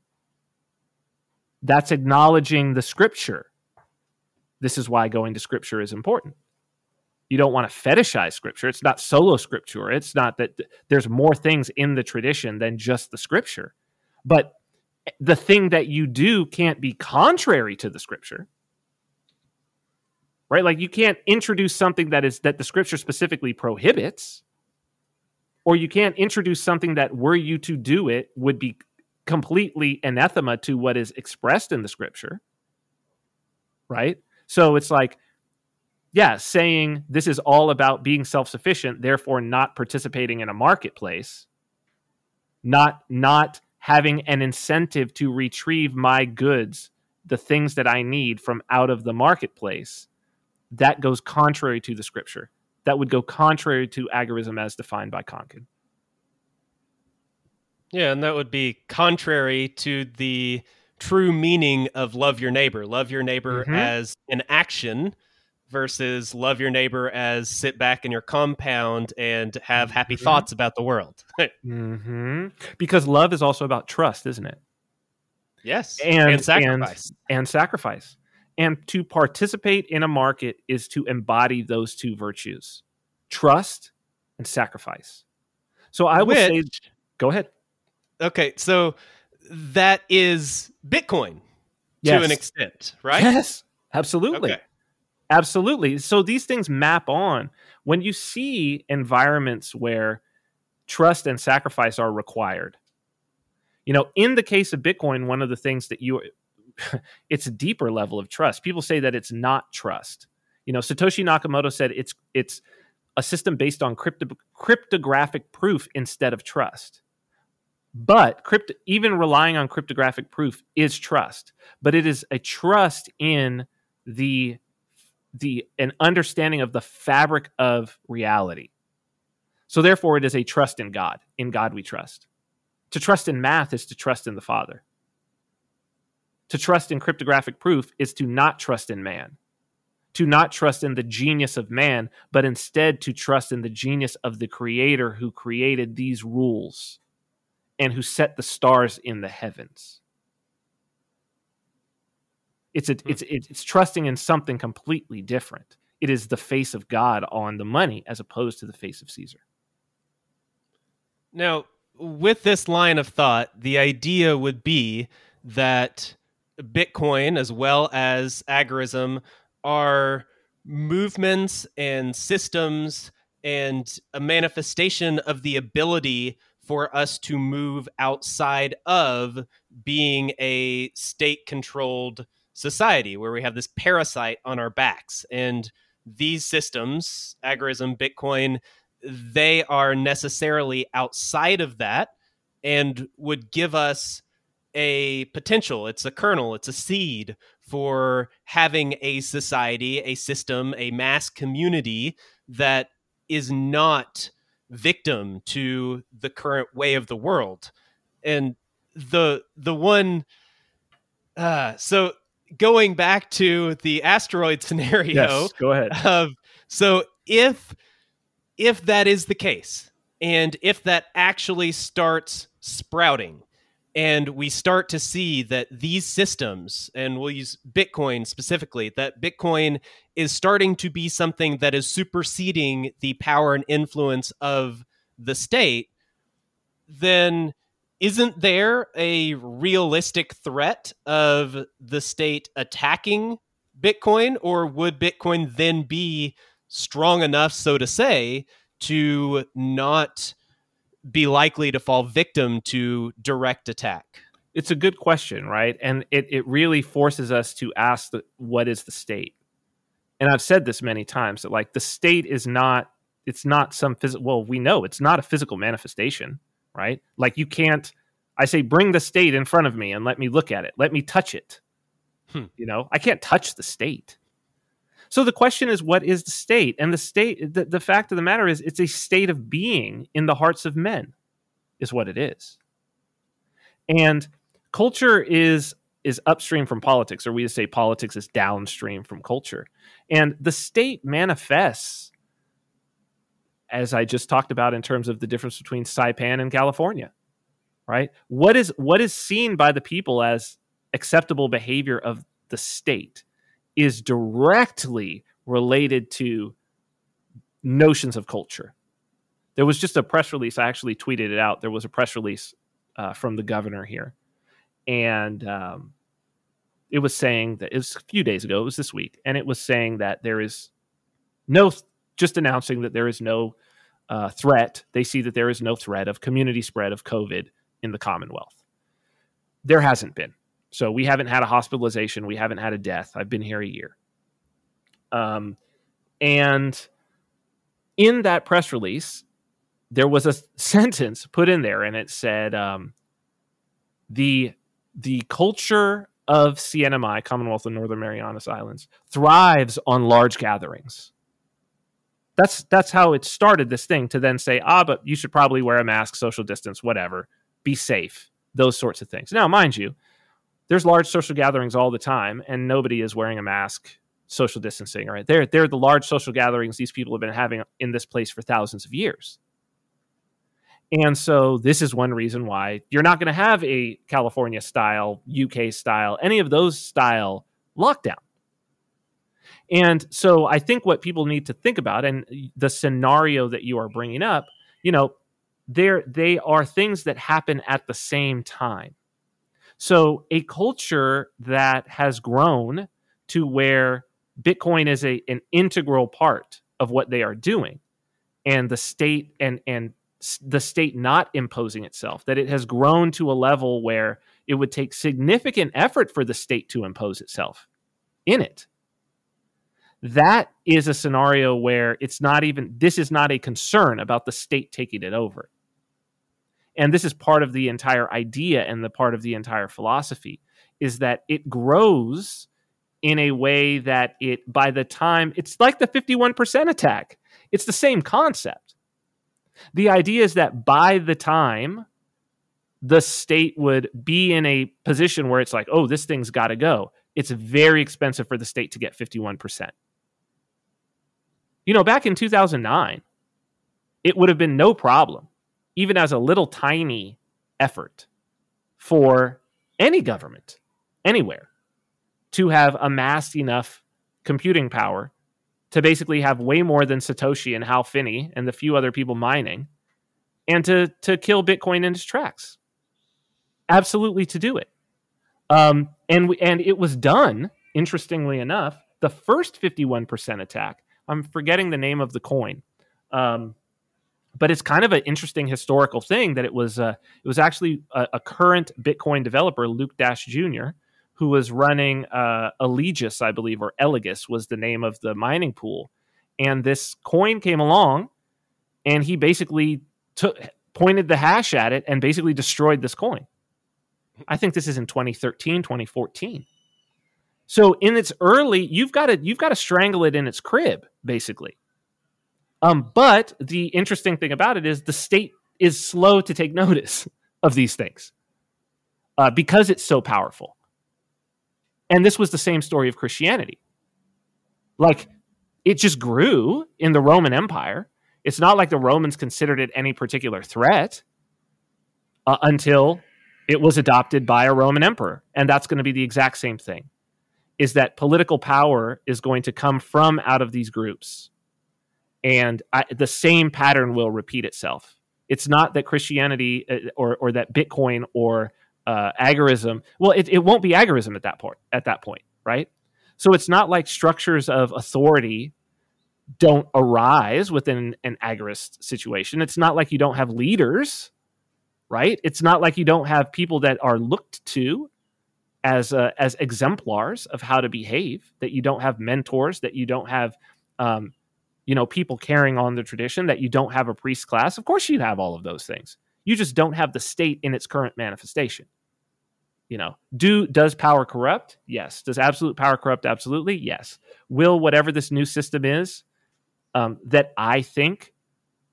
S2: That's acknowledging the scripture. This is why going to scripture is important. You don't want to fetishize scripture. It's not sola scriptura. It's not that there's more things in the tradition than just the scripture. But the thing that you do can't be contrary to the scripture right like you can't introduce something that is that the scripture specifically prohibits or you can't introduce something that were you to do it would be completely anathema to what is expressed in the scripture right? So it's like yeah saying this is all about being self-sufficient therefore not participating in a marketplace not not having an incentive to retrieve my goods the things that i need from out of the marketplace that goes contrary to the scripture that would go contrary to agorism as defined by Konkin.
S1: Yeah, and that would be contrary to the true meaning of love your neighbor. Love your neighbor mm-hmm. as an action versus love your neighbor as sit back in your compound and have happy mm-hmm. thoughts about the world.
S2: mm-hmm. Because love is also about trust, isn't it?
S1: Yes,
S2: and, and sacrifice. And, and sacrifice. And to participate in a market is to embody those two virtues trust and sacrifice. So I would say, go ahead.
S1: Okay. So that is Bitcoin yes. to an extent, right?
S2: Yes, absolutely. Okay. Absolutely. So these things map on. When you see environments where trust and sacrifice are required, you know, in the case of Bitcoin, one of the things that you it's a deeper level of trust. People say that it's not trust. You know, Satoshi Nakamoto said it's it's a system based on crypto, cryptographic proof instead of trust. But crypt, even relying on cryptographic proof is trust, but it is a trust in the the an understanding of the fabric of reality. So therefore it is a trust in God. In God we trust. To trust in math is to trust in the Father. To trust in cryptographic proof is to not trust in man. To not trust in the genius of man, but instead to trust in the genius of the creator who created these rules and who set the stars in the heavens. It's, a, hmm. it's, it's trusting in something completely different. It is the face of God on the money as opposed to the face of Caesar.
S1: Now, with this line of thought, the idea would be that Bitcoin as well as agorism are movements and systems and a manifestation of the ability for us to move outside of being a state controlled society where we have this parasite on our backs. And these systems, agorism, Bitcoin, they are necessarily outside of that and would give us a potential. It's a kernel, it's a seed for having a society, a system, a mass community that is not victim to the current way of the world. And the the one uh so going back to the asteroid scenario.
S2: Yes, go ahead.
S1: Of, so if if that is the case, and if that actually starts sprouting, and we start to see that these systems, and we'll use Bitcoin specifically, that Bitcoin is starting to be something that is superseding the power and influence of the state, then isn't there a realistic threat of the state attacking Bitcoin, or would Bitcoin then be strong enough, so to say, to not be likely to fall victim to direct attack?
S2: It's a good question, right? And it, it really forces us to ask the, what is the state? And I've said this many times that like the state is not it's not some physical well, we know it's not a physical manifestation right? Like you can't. I say, bring the state in front of me and let me look at it. Let me touch it. Hmm. You know, I can't touch the state. So the question is, what is the state? And the state, the, the fact of the matter is, it's a state of being in the hearts of men, is what it is. And culture is is upstream from politics, or we just say politics is downstream from culture. And the state manifests as I just talked about in terms of the difference between Saipan and California, right? What is what is seen by the people as acceptable behavior of the state is directly related to notions of culture. There was just a press release. I actually tweeted it out. There was a press release uh, from the governor here, and um, it was saying that it was a few days ago. It was this week, and it was saying that there is no just announcing that there is no uh, threat. They see that there is no threat of community spread of COVID in the Commonwealth. There hasn't been. So we haven't had a hospitalization. We haven't had a death. I've been here a year. Um, and in that press release, there was a sentence put in there, and it said, um, "the the culture of CNMI, Commonwealth of Northern Marianas Islands, thrives on large gatherings." that's that's how it started this thing to then say ah but you should probably wear a mask social distance whatever be safe those sorts of things now mind you there's large social gatherings all the time and nobody is wearing a mask social distancing right? They're they're the large social gatherings these people have been having in this place for thousands of years. And so this is one reason why you're not going to have a california style uk style any of those style lockdown. And so I think what people need to think about and the scenario that you are bringing up, you know, there they are things that happen at the same time. So a culture that has grown to where Bitcoin is a an integral part of what they are doing and the state and and the state not imposing itself that it has grown to a level where it would take significant effort for the state to impose itself in it. That is a scenario where it's not even this is not a concern about the state taking it over and this is part of the entire idea and the part of the entire philosophy is that it grows in a way that it, by the time, it's like the 51% attack. It's the same concept. The idea is that by the time the state would be in a position where it's like, oh, this thing's got to go, it's very expensive for the state to get 51%. You know, back in 2009, it would have been no problem, even as a little tiny effort for any government anywhere to have amassed enough computing power to basically have way more than Satoshi and Hal Finney and the few other people mining and to to kill Bitcoin in its tracks. Absolutely to do it. Um, and we, and it was done, interestingly enough, the first 51% attack. I'm forgetting the name of the coin. Um, but it's kind of an interesting historical thing that it was uh, it was actually a, a, current Bitcoin developer, Luke Dash Jr., who was running uh, Eligius, I believe, or Eligius was the name of the mining pool, and this coin came along, and he basically took pointed the hash at it and basically destroyed this coin. I think this is in 2013, 2014. So in its early, you've got to you've got to strangle it in its crib, basically. Um, but the interesting thing about it is the state is slow to take notice of these things uh, because it's so powerful. And this was the same story of Christianity. Like it just grew in the Roman Empire. It's not like the Romans considered it any particular threat uh, until it was adopted by a Roman emperor. And that's going to be the exact same thing is that political power is going to come from out of these groups and I, the same pattern will repeat itself. It's not that Christianity uh, or or that Bitcoin or uh, agorism. Well, it, it won't be agorism at that point. At that point, right? So it's not like structures of authority don't arise within an agorist situation. It's not like you don't have leaders, right? It's not like you don't have people that are looked to as uh, as exemplars of how to behave. That you don't have mentors. That you don't have um, you know, people carrying on the tradition, that you don't have a priest class. Of course, you have all of those things. You just don't have the state in its current manifestation. You know, do does power corrupt? Yes. Does absolute power corrupt? Absolutely. Yes. Will whatever this new system is, um, that I think,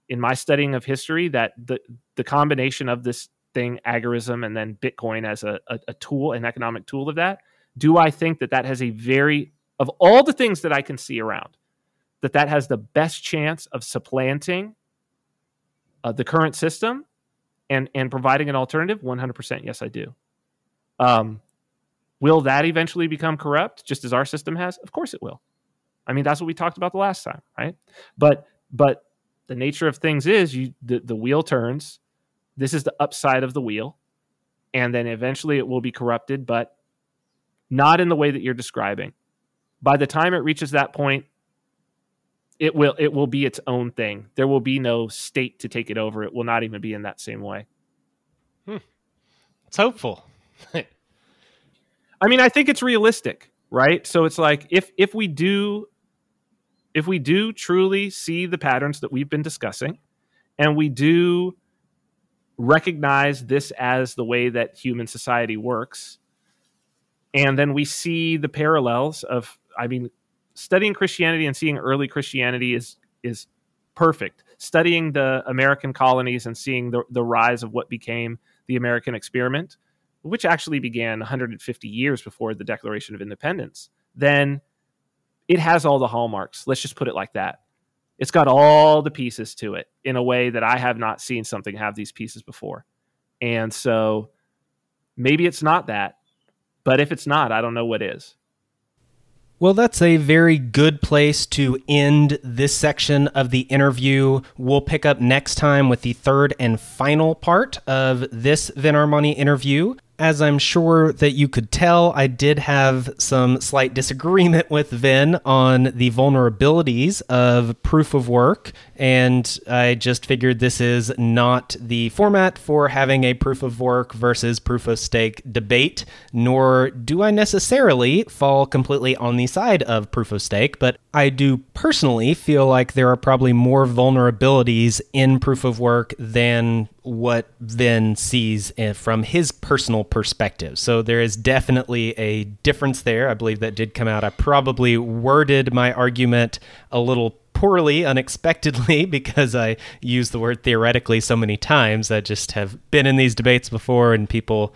S2: in my studying of history, that the the combination of this thing, agorism, and then Bitcoin as a, a, a tool, an economic tool of that, do I think that that has a very of all the things that I can see around, that that has the best chance of supplanting uh, the current system and and providing an alternative? 100% yes i do. Um, will that eventually become corrupt just as our system has? Of course it will. I mean that's what we talked about the last time right? But but the nature of things is you the, the wheel turns. This is the upside of the wheel and then eventually it will be corrupted but not in the way that you're describing. By the time it reaches that point it will it will be its own thing. There will be no state to take it over. It will not even be in that same way.
S1: Hmm. It's hopeful.
S2: I mean, I think it's realistic, right? So it's like if if we do if we do truly see the patterns that we've been discussing and we do recognize this as the way that human society works and then we see the parallels of I mean studying Christianity and seeing early Christianity is is perfect. Studying the American colonies and seeing the, the rise of what became the American experiment, which actually began 150 years before the Declaration of Independence, then it has all the hallmarks. Let's just put it like that. It's got all the pieces to it in a way that I have not seen something have these pieces before. And so maybe it's not that, but if it's not, I don't know what is.
S1: Well, that's a very good place to end this section of the interview. We'll pick up next time with the third and final part of this Vin Armani interview. As I'm sure that you could tell, I did have some slight disagreement with Vin on the vulnerabilities of proof of work, and I just figured this is not the format for having a proof of work versus proof of stake debate, nor do I necessarily fall completely on the side of proof of stake, but I do personally feel like there are probably more vulnerabilities in proof of work than what Vin sees eh, from his personal perspective. So there is definitely a difference there. I believe that did come out. I probably worded my argument a little poorly unexpectedly because I use the word theoretically so many times. I just have been in these debates before and people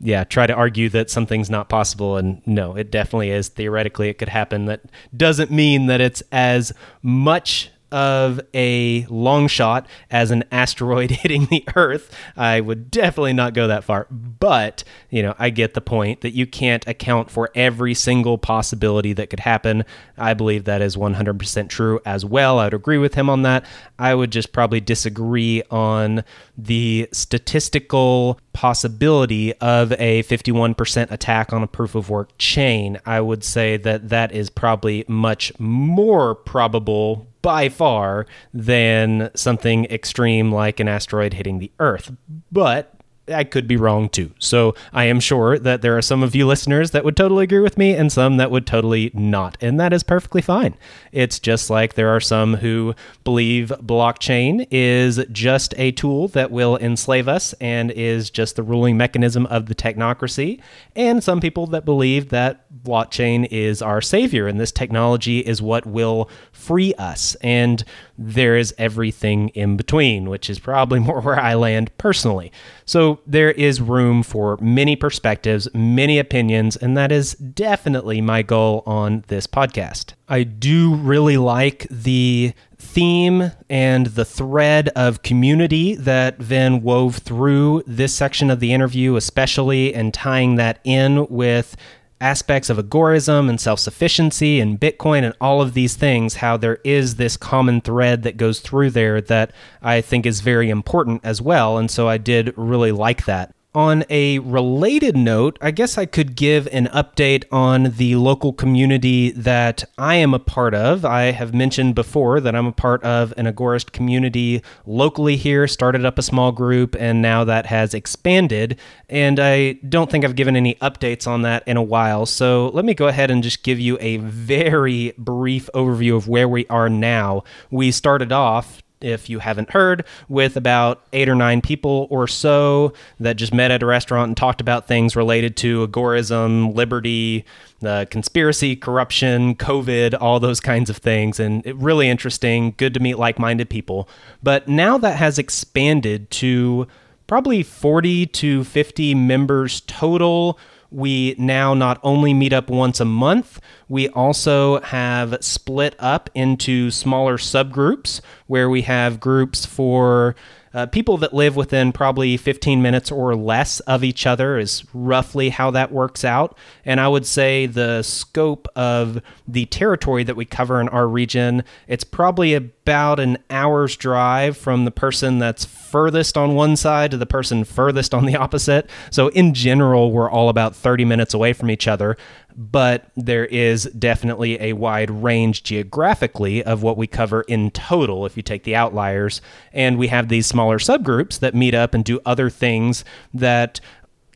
S1: yeah, try to argue that something's not possible and no, it definitely is. Theoretically it could happen. That doesn't mean that it's as much of a long shot as an asteroid hitting the Earth. I would definitely not go that far. But, you know, I get the point that you can't account for every single possibility that could happen. I believe that is 100% true as well. I would agree with him on that. I would just probably disagree on the statistical possibility of a 51% attack on a proof of work chain. I would say that that is probably much more probable by far than something extreme like an asteroid hitting the Earth. But I could be wrong too. So I am sure that there are some of you listeners that would totally agree with me and some that would totally not. And that is perfectly fine. It's just like there are some who believe blockchain is just a tool that will enslave us and is just the ruling mechanism of the technocracy. And some people that believe that blockchain is our savior and this technology is what will free us. And there is everything in between, which is probably more where I land personally. So there is room for many perspectives, many opinions, and that is definitely my goal on this podcast. I do really like the theme and the thread of community that Vin wove through this section of the interview, especially, and tying that in with aspects of agorism and self sufficiency and Bitcoin and all of these things, how there is this common thread that goes through there that I think is very important as well. And so I did really like that. On a related note, I guess I could give an update on the local community that I am a part of. I have mentioned before that I'm a part of an Agorist community locally here, started up a small group, and now that has expanded. And I don't think I've given any updates on that in a while. So let me go ahead and just give you a very brief overview of where we are now. We started off if you haven't heard, with about eight or nine people or so that just met at a restaurant and talked about things related to agorism, liberty, the conspiracy, corruption, COVID, all those kinds of things. And it, really interesting, good to meet like minded people. But now that has expanded to probably 40 to 50 members total we now not only meet up once a month, we also have split up into smaller subgroups where we have groups for uh, people that live within probably 15 minutes or less of each other is roughly how that works out. And I would say the scope of the territory that we cover in our region, it's probably about an hour's drive from the person that's furthest on one side to the person furthest on the opposite. So in general, we're all about 30 minutes away from each other but there is definitely a wide range geographically of what we cover in total if you take the outliers. And we have these smaller subgroups that meet up and do other things that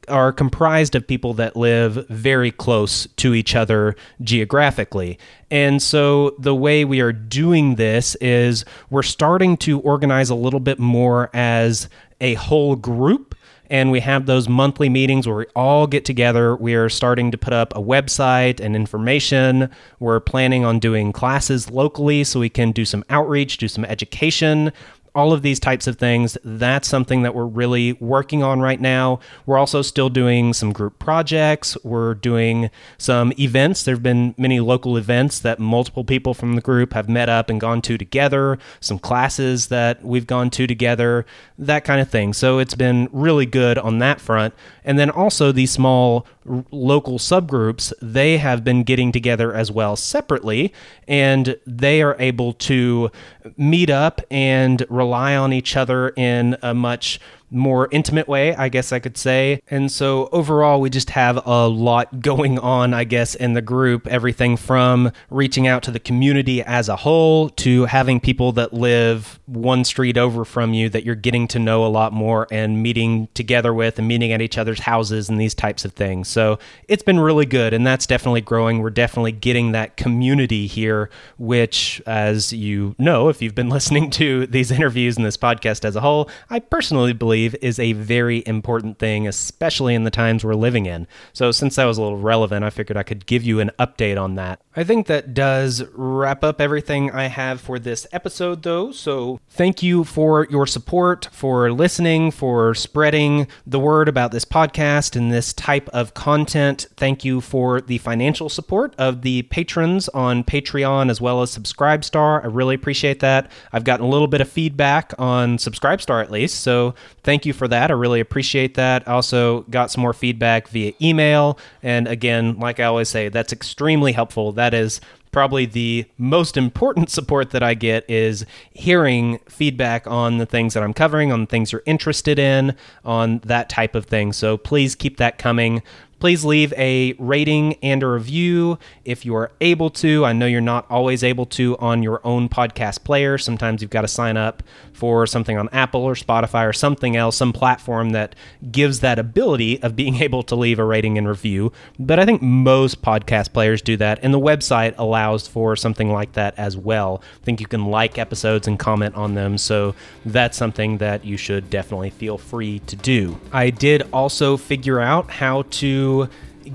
S1: are comprised of people that live very close to each other geographically. And so the way we are doing this is we're starting to organize a little bit more as a whole group and we have those monthly meetings where we all get together. We are starting to put up a website and information. We're planning on doing classes locally so we can do some outreach, do some education all of these types of things. That's something that we're really working on right now. We're also still doing some group projects. We're doing some events. There have been many local events that multiple people from the group have met up and gone to together, some classes that we've gone to together, that kind of thing. So it's been really good on that front. And then also these small local subgroups, they have been getting together as well separately, and they are able to meet up and rely on each other in a much more intimate way, I guess I could say. And so overall, we just have a lot going on, I guess, in the group. Everything from reaching out to the community as a whole to having people that live one street over from you that you're getting to know a lot more and meeting together with and meeting at each other's houses and these types of things. So it's been really good, and that's definitely growing. We're definitely getting that community here, which, as you know, if you've been listening to these interviews and this podcast as a whole, I personally believe is a very important thing, especially in the times we're living in. So, since that was a little relevant, I figured I could give you an update on that. I think that does wrap up everything I have for this episode, though. So, thank you for your support, for listening, for spreading the word about this podcast and this type of content. Thank you for the financial support of the patrons on Patreon as well as Subscribestar. I really appreciate that. I've gotten a little bit of feedback on Subscribestar at least, so thank you for that. I really appreciate that. Also got some more feedback via email, and again, like I always say, that's extremely helpful. That is probably the most important support that I get is hearing feedback on the things that I'm covering, on things you're interested in, on that type of thing. So please keep that coming. Please leave a rating and a review if you are able to. I know you're not always able to on your own podcast player. Sometimes you've got to sign up for something on Apple or Spotify or something else, some platform that gives that ability of being able to leave a rating and review. But I think most podcast players do that, and the website allows for something like that as well. I think you can like episodes and comment on them, so that's something that you should definitely feel free to do. I did also figure out how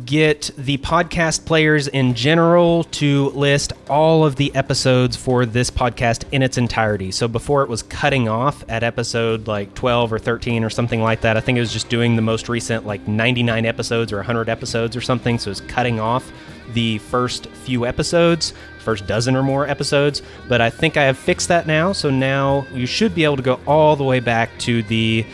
S1: get the podcast players in general to list all of the episodes for this podcast in its entirety. So before it was cutting off at episode like 12 or 13 or something like that. I think it was just doing the most recent like 99 episodes or 100 episodes or something. So it's cutting off the first few episodes, first dozen or more episodes. But I think I have fixed that now. So now you should be able to go all the way back to the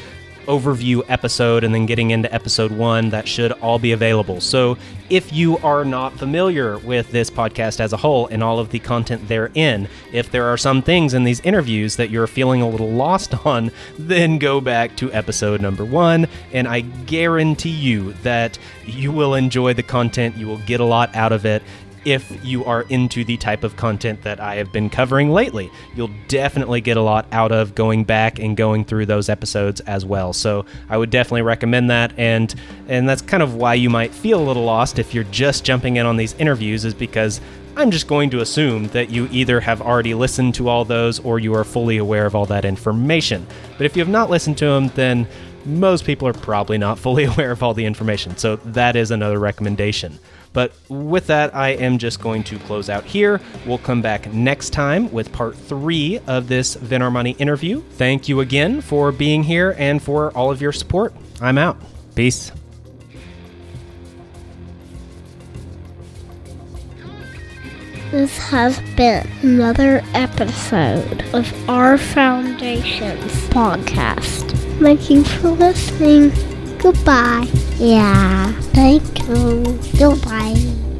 S1: overview episode and then getting into episode one, that should all be available. So if you are not familiar with this podcast as a whole and all of the content therein, if there are some things in these interviews that you're feeling a little lost on, then go back to episode number one. And I guarantee you that you will enjoy the content, you will get a lot out of it if you are into the type of content that I have been covering lately. You'll definitely get a lot out of going back and going through those episodes as well. So I would definitely recommend that and and that's kind of why you might feel a little lost if you're just jumping in on these interviews is because I'm just going to assume that you either have already listened to all those or you are fully aware of all that information. But if you have not listened to them, then most people are probably not fully aware of all the information. So that is another recommendation. But with that, I am just going to close out here. We'll come back next time with part three of this Vin Armani interview. Thank you again for being here and for all of your support. I'm out. Peace.
S3: This has been another episode of Our Foundations podcast. Thank you for listening. Goodbye. Yeah. Thank you. Goodbye.